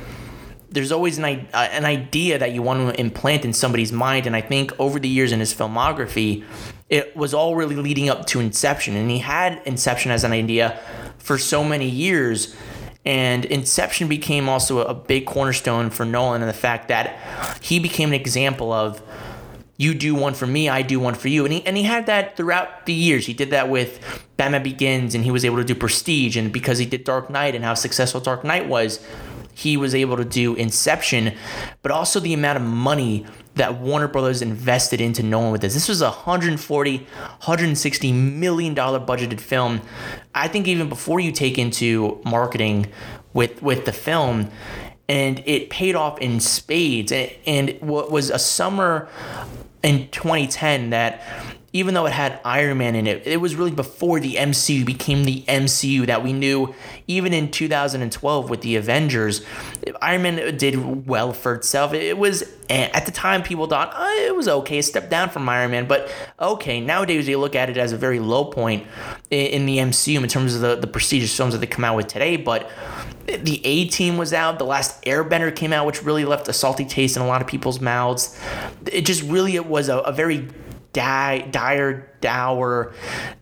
there's always an, uh, an idea that you want to implant in somebody's mind. And I think over the years in his filmography, it was all really leading up to Inception. And he had Inception as an idea for so many years. And Inception became also a big cornerstone for Nolan and the fact that he became an example of you do one for me, I do one for you. And he, and he had that throughout the years. He did that with Batman Begins and he was able to do Prestige. And because he did Dark Knight and how successful Dark Knight was, he was able to do Inception, but also the amount of money that Warner Brothers invested into Nolan with this. This was a 140, 160 million dollar budgeted film. I think even before you take into marketing with with the film, and it paid off in spades. And, and what was a summer in 2010 that even though it had Iron Man in it, it was really before the MCU became the MCU that we knew even in 2012 with the Avengers. Iron Man did well for itself. It was, eh, at the time, people thought oh, it was okay, step down from Iron Man, but okay, nowadays they look at it as a very low point in the MCU in terms of the, the prestigious films that they come out with today, but the A Team was out. The last Airbender came out, which really left a salty taste in a lot of people's mouths. It just really it was a, a very di- dire, dour,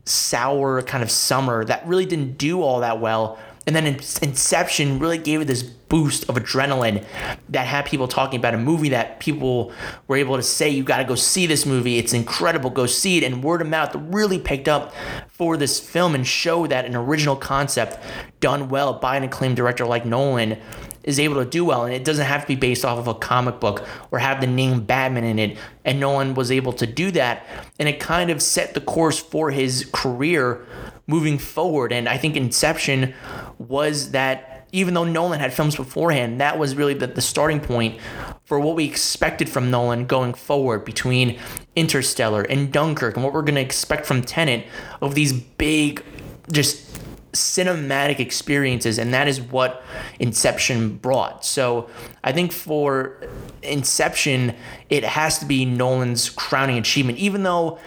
sour kind of summer that really didn't do all that well. And then Inception really gave it this boost of adrenaline that had people talking about a movie that people were able to say, you got to go see this movie. It's incredible. Go see it. And word of mouth really picked up for this film and show that an original concept done well by an acclaimed director like Nolan is able to do well. And it doesn't have to be based off of a comic book or have the name Batman in it. And Nolan was able to do that. And it kind of set the course for his career moving forward. And I think Inception was that even though Nolan had films beforehand, that was really the, the starting point for what we expected from Nolan going forward between Interstellar and Dunkirk and what we're going to expect from Tenet of these big, just cinematic experiences, and that is what Inception brought. So I think for Inception, it has to be Nolan's crowning achievement, even though.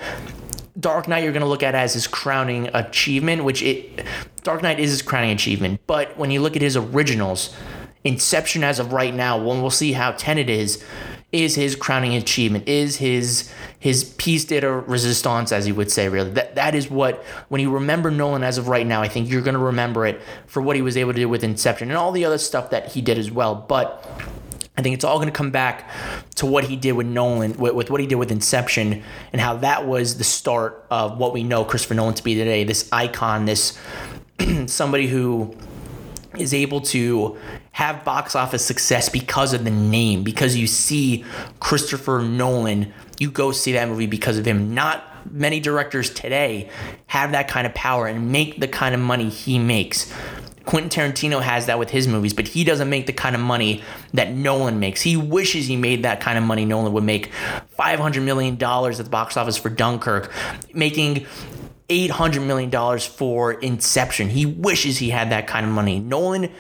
Dark Knight you're going to look at as his crowning achievement, which it Dark Knight is his crowning achievement. But when you look at his originals, Inception as of right now, when we'll see how Tenet is, is his crowning achievement, is his his piece de resistance, as you would say, really. That that is what when you remember Nolan as of right now, I think you're gonna remember it for what he was able to do with Inception and all the other stuff that he did as well. But I think it's all going to come back to what he did with Nolan, with, with, what he did with Inception, and how that was the start of what we know Christopher Nolan to be today. This icon, this somebody who is able to have box office success because of the name, because you see Christopher Nolan, you go see that movie because of him. Not many directors today have that kind of power and make the kind of money he makes. Quentin Tarantino has that with his movies, but he doesn't make the kind of money that Nolan makes. He wishes he made that kind of money Nolan would make. $500 million at the box office for Dunkirk, making $800 million for Inception. He wishes he had that kind of money. Nolan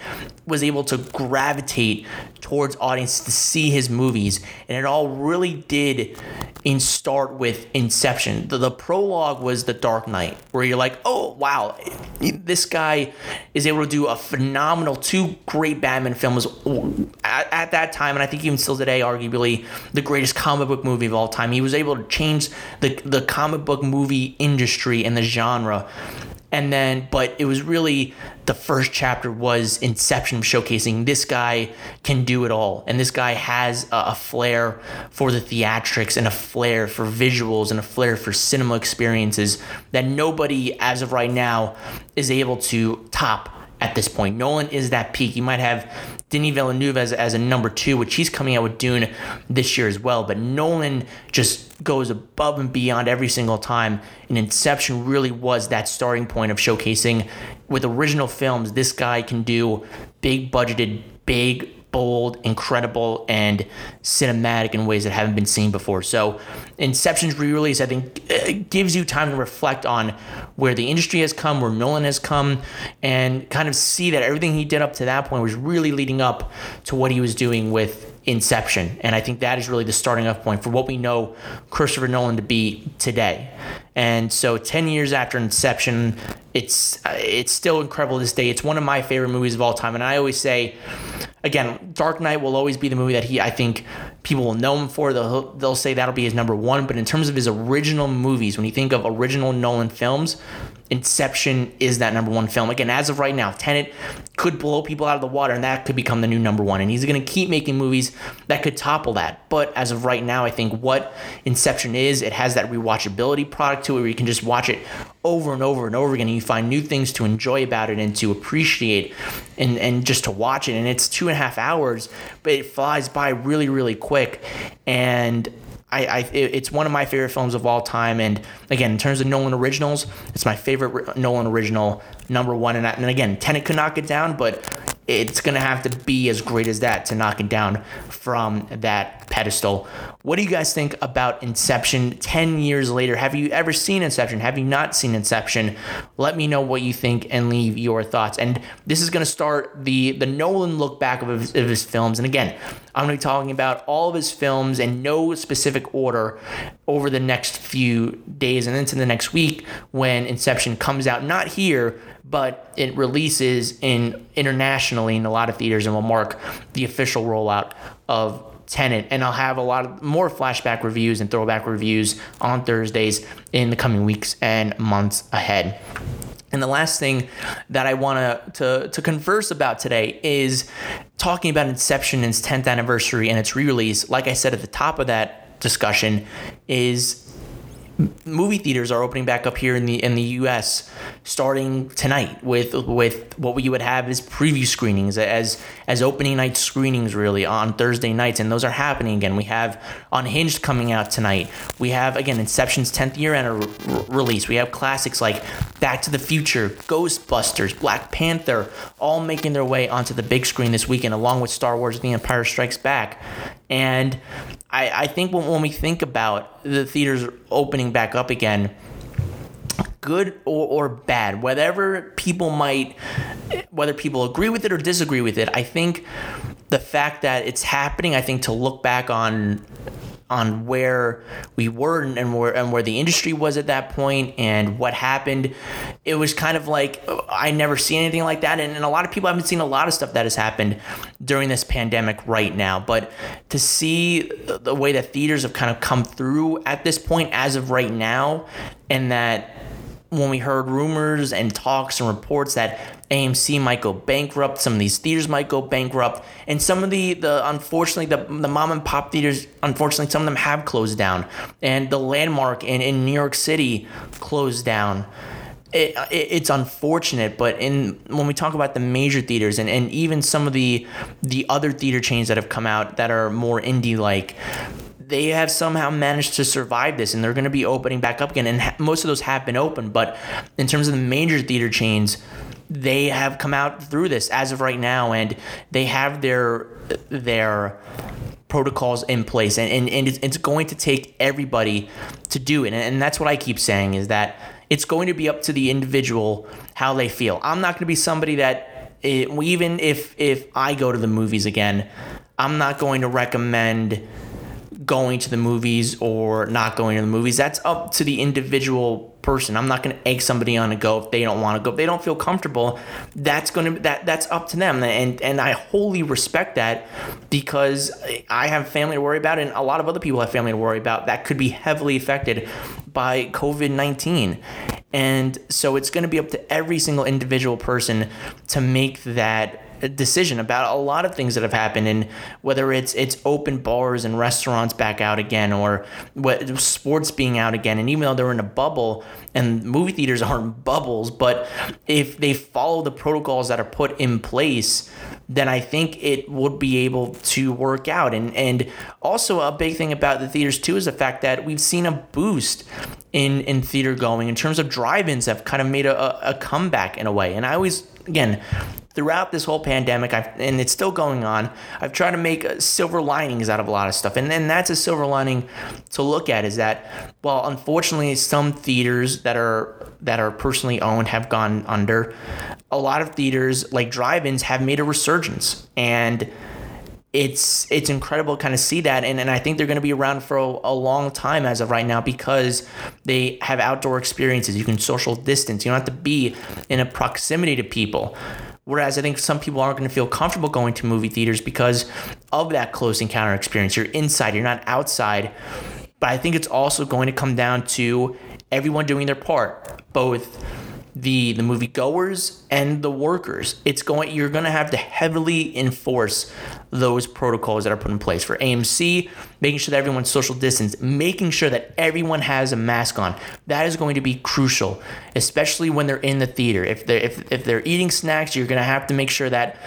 was able to gravitate towards audiences to see his movies, and it all really did in start with Inception. The, the prologue was The Dark Knight, where you're like, oh, wow, this guy is able to do a phenomenal, two great Batman films at, at that time, and I think even still today, arguably the greatest comic book movie of all time. He was able to change the, the comic book movie industry and the genre. And then but it was really the first chapter was inception showcasing this guy can do it all. And this guy has a, a, flair for the theatrics and a flair for visuals and a flair for cinema experiences that nobody as of right now is able to top at this point. Nolan is that peak. You might have Denis Villeneuve as, as a number two, which he's coming out with Dune this year as well. But Nolan just goes above and beyond every single time. And Inception really was that starting point of showcasing with original films, this guy can do big budgeted, big bold, incredible, and cinematic in ways that haven't been seen before. So, Inception's re-release, I think, uh, gives you time to reflect on where the industry has come, where Nolan has come, and kind of see that everything he did up to that point was really leading up to what he was doing with Inception. And I think that is really the starting off point for what we know Christopher Nolan to be today. And so 10 years after Inception, it's uh, it's still incredible to this day. It's one of my favorite movies of all time. And I always say, again, Dark Knight will always be the movie that he I think people will know him for. They'll they'll say that'll be his number one. But in terms of his original movies, when you think of original Nolan films, Inception is that number one film. Again, as of right now, Tenet could blow people out of the water and that could become the new number one. And he's going to keep making movies that could topple that. But as of right now, I think what Inception is, it has that rewatchability product to it where you can just watch it over and over and over again. And you find new things to enjoy about it and to appreciate and, and just to watch it. And it's two and a half hours, but it flies by really, really quick. And I, I it's one of my favorite films of all time. And again, in terms of Nolan originals, it's my favorite Nolan original, number one. And, and again, Tenet could knock it down, but it's going to have to be as great as that to knock it down from that pedestal. What do you guys think about Inception 10 years later? Have you ever seen Inception? Have you not seen Inception? Let me know what you think and leave your thoughts. And this is going to start the the Nolan look back of his, of his films. And again, I'm going to be talking about all of his films in no specific order over the next few days and into the next week when Inception comes out. Not here, but it releases in internationally in a lot of theaters and will mark the official rollout of Tenet. And I'll have a lot of more flashback reviews and throwback reviews on Thursdays in the coming weeks and months ahead. And the last thing that I want to to converse about today is talking about Inception and its 10th anniversary and its re-release. Like I said at the top of that discussion, is movie theaters are opening back up here in the in the U.S. starting tonight with with what we would have as preview screenings as as opening night screenings really on Thursday nights, and those are happening again. We have Unhinged coming out tonight. We have again Inception's 10th year and anniversary release. We have classics like Back to the Future, Ghostbusters, Black Panther, all making their way onto the big screen this weekend, along with Star Wars: The Empire Strikes Back. And I, I think when, when we think about the theaters opening back up again, good or, or bad, whatever people might, whether people agree with it or disagree with it, I think the fact that it's happening, I think to look back on on where we were and where and where the industry was at that point and what happened. It was kind of like I never seen anything like that, and, and a lot of people haven't seen a lot of stuff that has happened during this pandemic right now. But to see the way that theaters have kind of come through at this point, as of right now, and that when we heard rumors and talks and reports that AMC might go bankrupt, some of these theaters might go bankrupt, and some of the the unfortunately the, the mom and pop theaters, unfortunately, some of them have closed down, and the landmark in, in New York City closed down. it, it, it's unfortunate, but in when we talk about the major theaters and, and even some of the the other theater chains that have come out that are more indie like, they have somehow managed to survive this and they're going to be opening back up again and ha- most of those have been open but in terms of the major theater chains they have come out through this as of right now and they have their their protocols in place and, and, and it's, going to take everybody to do it and, and that's what i keep saying is that it's going to be up to the individual how they feel. I'm not going to be somebody that it, even if if i go to the movies again i'm not going to recommend going to the movies or not going to the movies. That's up to the individual person. I'm not going to egg somebody on to go if they don't want to go. If they don't feel comfortable, that's going to that that's up to them. And and I wholly respect that because I have family to worry about and a lot of other people have family to worry about that could be heavily affected by COVID-19. And so it's going to be up to every single individual person to make that decision about a lot of things that have happened and whether it's it's open bars and restaurants back out again or what sports being out again. And even though they're in a bubble and movie theaters aren't bubbles but if they follow the protocols that are put in place then I think it would be able to work out. And and also a big thing about the theaters too is the fact that we've seen a boost in in theater going in terms of drive-ins have kind of made a, a comeback in a way. And I always again throughout this whole pandemic, I've, and it's still going on, I've tried to make uh, silver linings out of a lot of stuff. And then that's a silver lining to look at is that, well, unfortunately, some theaters that are that are personally owned have gone under. A lot of theaters, like drive-ins, have made a resurgence, and it's it's incredible to kind of see that. And, and I think they're going to be around for a, a, long time as of right now because they have outdoor experiences. You can social distance. You don't have to be in a proximity to people Whereas I think some people aren't going to feel comfortable going to movie theaters because of that close encounter experience. You're inside, you're not outside. But I think it's also going to come down to everyone doing their part, both the the moviegoers and the workers. It's going you're going to have to heavily enforce those protocols that are put in place for AMC, making sure that everyone's social distance, making sure that everyone has a mask on. That is going to be crucial, especially when they're in the theater. If they're if, if they're eating snacks, you're going to have to make sure that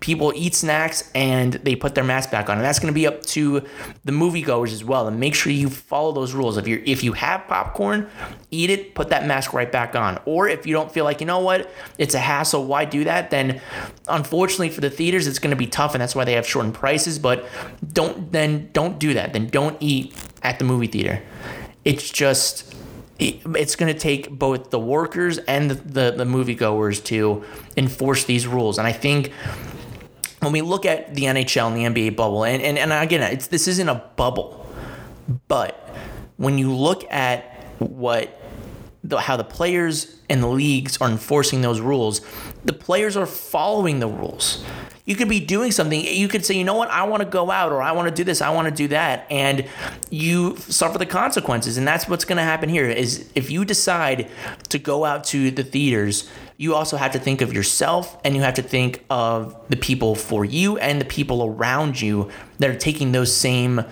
people eat snacks and they put their mask back on. And that's going to be up to the moviegoers as well. And make sure you follow those rules. If you if you have popcorn, eat it, put that mask right back on. Or if you don't feel like, you know what, it's a hassle, why do that? Then unfortunately for the theaters, it's going to be tough and that's why they have shortened prices, but don't then don't do that. Then don't eat at the movie theater. It's just it's going to take both the workers and the, the, the moviegoers to enforce these rules. And I think when we look at the NHL and the NBA bubble, and, and, and again, it's, this isn't a bubble, but when you look at what the, how the players and the leagues are enforcing those rules, the players are following the rules. You could be doing something. You could say, you know what, I want to go out or I want to do this, I want to do that, and you suffer the consequences. And that's what's going to happen here. Is if you decide to go out to the theaters you also have to think of yourself and you have to think of the people for you and the people around you that are taking those same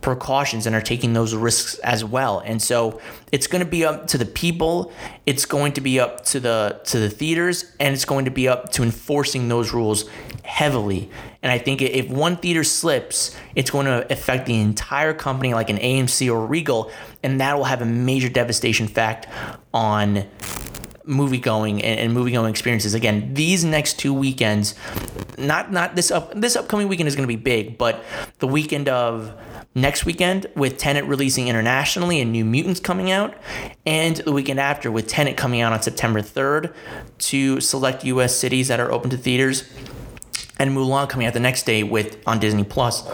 precautions and are taking those risks as well. And so it's going to be up to the people, it's going to be up to the to the theaters and it's going to be up to enforcing those rules heavily. And I think if one theater slips, it's going to affect the entire company like an AMC or Regal and that will have a major devastation fact on movie going and, and movie going experiences. Again, these next two weekends, not not this up this upcoming weekend is going to be big, but the weekend of next weekend with Tenet releasing internationally and New Mutants coming out, and the weekend after with Tenet coming out on September 3rd to select U.S. cities that are open to theaters, and Mulan coming out the next day with on Disney Plus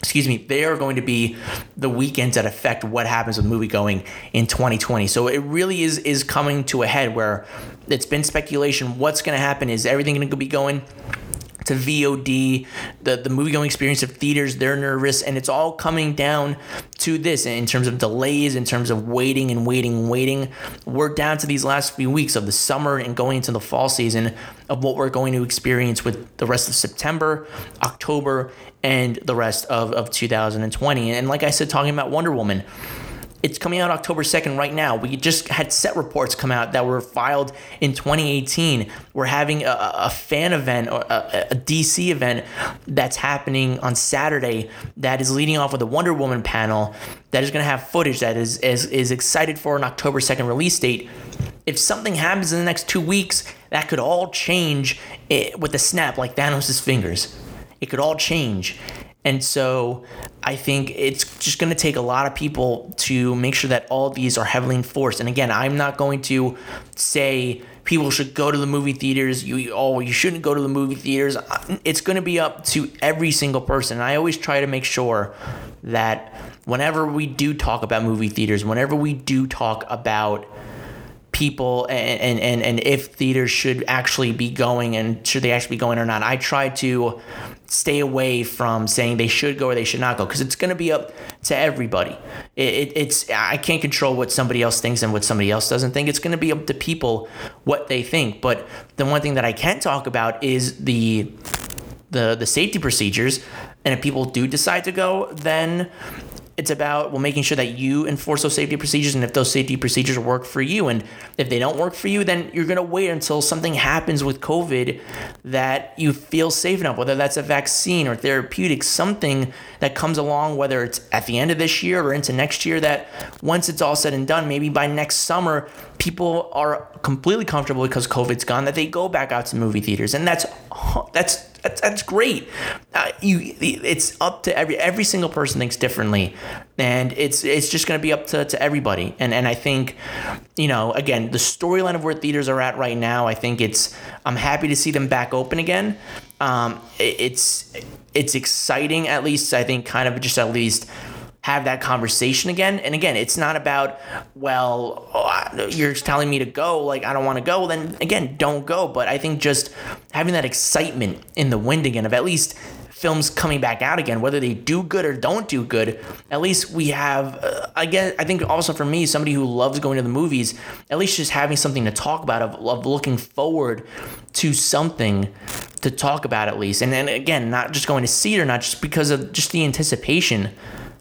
excuse me, they are going to be the weekends that affect what happens with movie going in 2020. So it really is is coming to a head where it's been speculation. What's going to happen? Is everything going to be going to VOD, the, the movie going experience of theaters, they're nervous, and it's all coming down to this in terms of delays, in terms of waiting and waiting waiting. We're down to these last few weeks of the summer and going into the fall season of what we're going to experience with the rest of September, October, and the rest of, of 2020. And like I said, talking about Wonder Woman it's coming out October 2nd right now. We just had set reports come out that were filed in 2018. We're having a, a fan event or a, a, DC event that's happening on Saturday that is leading off with a Wonder Woman panel that is going to have footage that is, is, is excited for an October 2nd release date. If something happens in the next two weeks, that could all change eh, with a snap like Thanos' fingers. It could all change. And so I think it's just going to take a lot of people to make sure that all these are heavily enforced. And again, I'm not going to say people should go to the movie theaters. You oh, you shouldn't go to the movie theaters. Uh, it's going to be up to every single person. And I always try to make sure that whenever we do talk about movie theaters, whenever we do talk about people and, and, and, if theaters should actually be going and should they actually be going or not. I try to stay away from saying they should go or they should not go because it's going to be up to everybody. It, it, it's I can't control what somebody else thinks and what somebody else doesn't think. It's going to be up to people what they think. But the one thing that I can talk about is the the the safety procedures. And if people do decide to go, then it's about well making sure that you enforce those safety procedures and if those safety procedures work for you and if they don't work for you then you're going to wait until something happens with covid that you feel safe enough whether that's a vaccine or therapeutic something that comes along whether it's at the end of this year or into next year that once it's all said and done maybe by next summer people are completely comfortable because covid's gone that they go back out to movie theaters. And that's that's that's, that's great. Uh, you, it's up to every every single person thinks differently, and it's it's just going to be up to, to everybody. And and I think, you know, again, the storyline of where theaters are at right now, I think it's I'm happy to see them back open again. Um, it, it's it's exciting at least. I think kind of just at least have that conversation again. And again, it's not about, well, oh, you're telling me to go, like I don't want to go. Then again, don't go. But I think just having that excitement in the wind again of at least films coming back out again, whether they do good or don't do good, at least we have, uh, again, I think also for me, somebody who loves going to the movies, at least just having something to talk about, of, of looking forward to something to talk about at least. And then again, not just going to see it or not just because of just the anticipation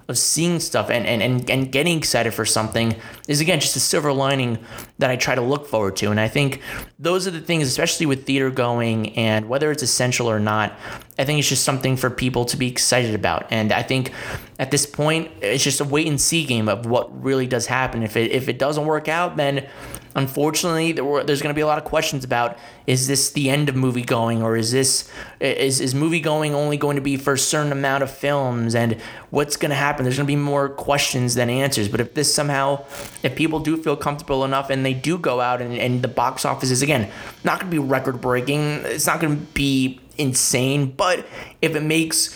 of seeing stuff and, and, and, and getting excited for something is again just a silver lining that I try to look forward to. And I think those are the things, especially with theater going and whether it's essential or not, I think it's just something for people to be excited about. And I think at this point, it's just a wait and see game of what really does happen. If it if it doesn't work out, then unfortunately there were, there's going to be a lot of questions about is this the end of movie going or is this is, is movie going only going to be for a certain amount of films and what's going to happen? There's going to be more questions than answers but if this somehow if people do feel comfortable enough and they do go out and, and the box office is again not going to be record breaking it's not going to be insane but if it makes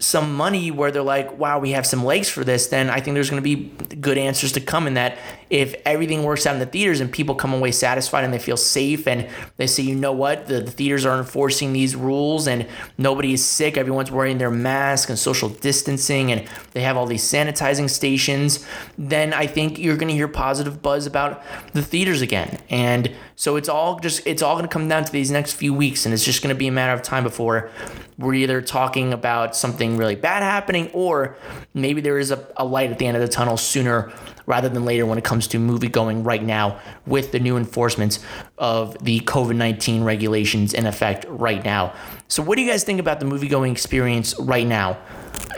some money where they're like, wow, we have some legs for this, then I think there's going to be good answers to come in that if everything works out in the theaters and people come away satisfied and they feel safe and they say, you know what, the, the theaters are enforcing these rules and nobody is sick, everyone's wearing their mask and social distancing and they have all these sanitizing stations, then I think you're going to hear positive buzz about the theaters again. And so it's all just, it's all going to come down to these next few weeks and it's just going to be a matter of time before we're either talking about something really bad happening or maybe there is a, a light at the end of the tunnel sooner rather than later when it comes to movie going right now with the new enforcements of the COVID 19 regulations in effect right now. So, what do you guys think about the movie going experience right now?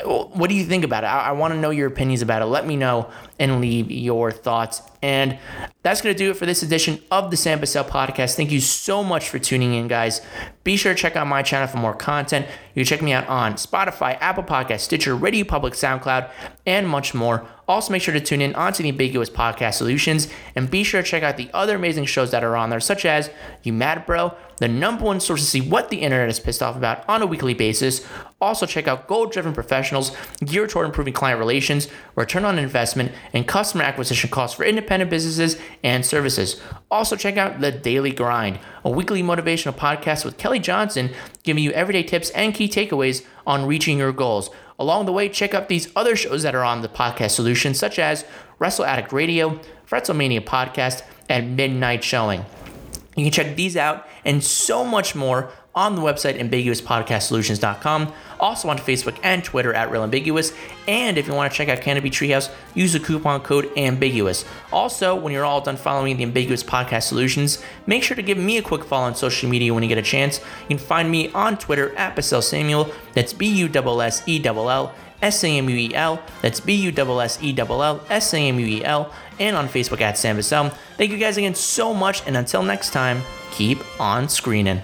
What do you think about it? I, I want to know your opinions about it. Let me know and leave your thoughts. And that's going to do it for this edition of the Sam Bussell podcast. Thank you so much for tuning in, guys. Be sure to check out my channel for more content. You can check me out on Spotify, Apple Podcast, Stitcher, Radio Public, SoundCloud, and much more. Also, make sure to tune in onto the Ambiguous Podcast Solutions and be sure to check out the other amazing shows that are on there, such as You Mad Bro, the number one source to see what the internet is pissed off about on a weekly basis. Also, check out Goal Driven Professionals, geared toward improving client relations, return on investment, and customer acquisition costs for independent businesses and services. Also, check out The Daily Grind, a weekly motivational podcast with Kelly Johnson, giving you everyday tips and key takeaways on reaching your goals. Along the way, check out these other shows that are on the podcast solution, such as Wrestle Addict Radio, Fretzelmania Podcast, and Midnight Showing. You can check these out and so much more on the website ambiguouspodcastsolutions.com. Also on Facebook and Twitter at Real Ambiguous. And if you want to check out Canopy Treehouse, use the coupon code Ambiguous. Also, when you're all done following the Ambiguous Podcast Solutions, make sure to give me a quick follow on social media when you get a chance. You can find me on Twitter at Bussell Samuel. That's B U S S E L L. S A M U E L. That's B U S S E L L S A M U E L. And on Facebook at Sam Bussell. Thank you guys again so much, and until next time, keep on screening.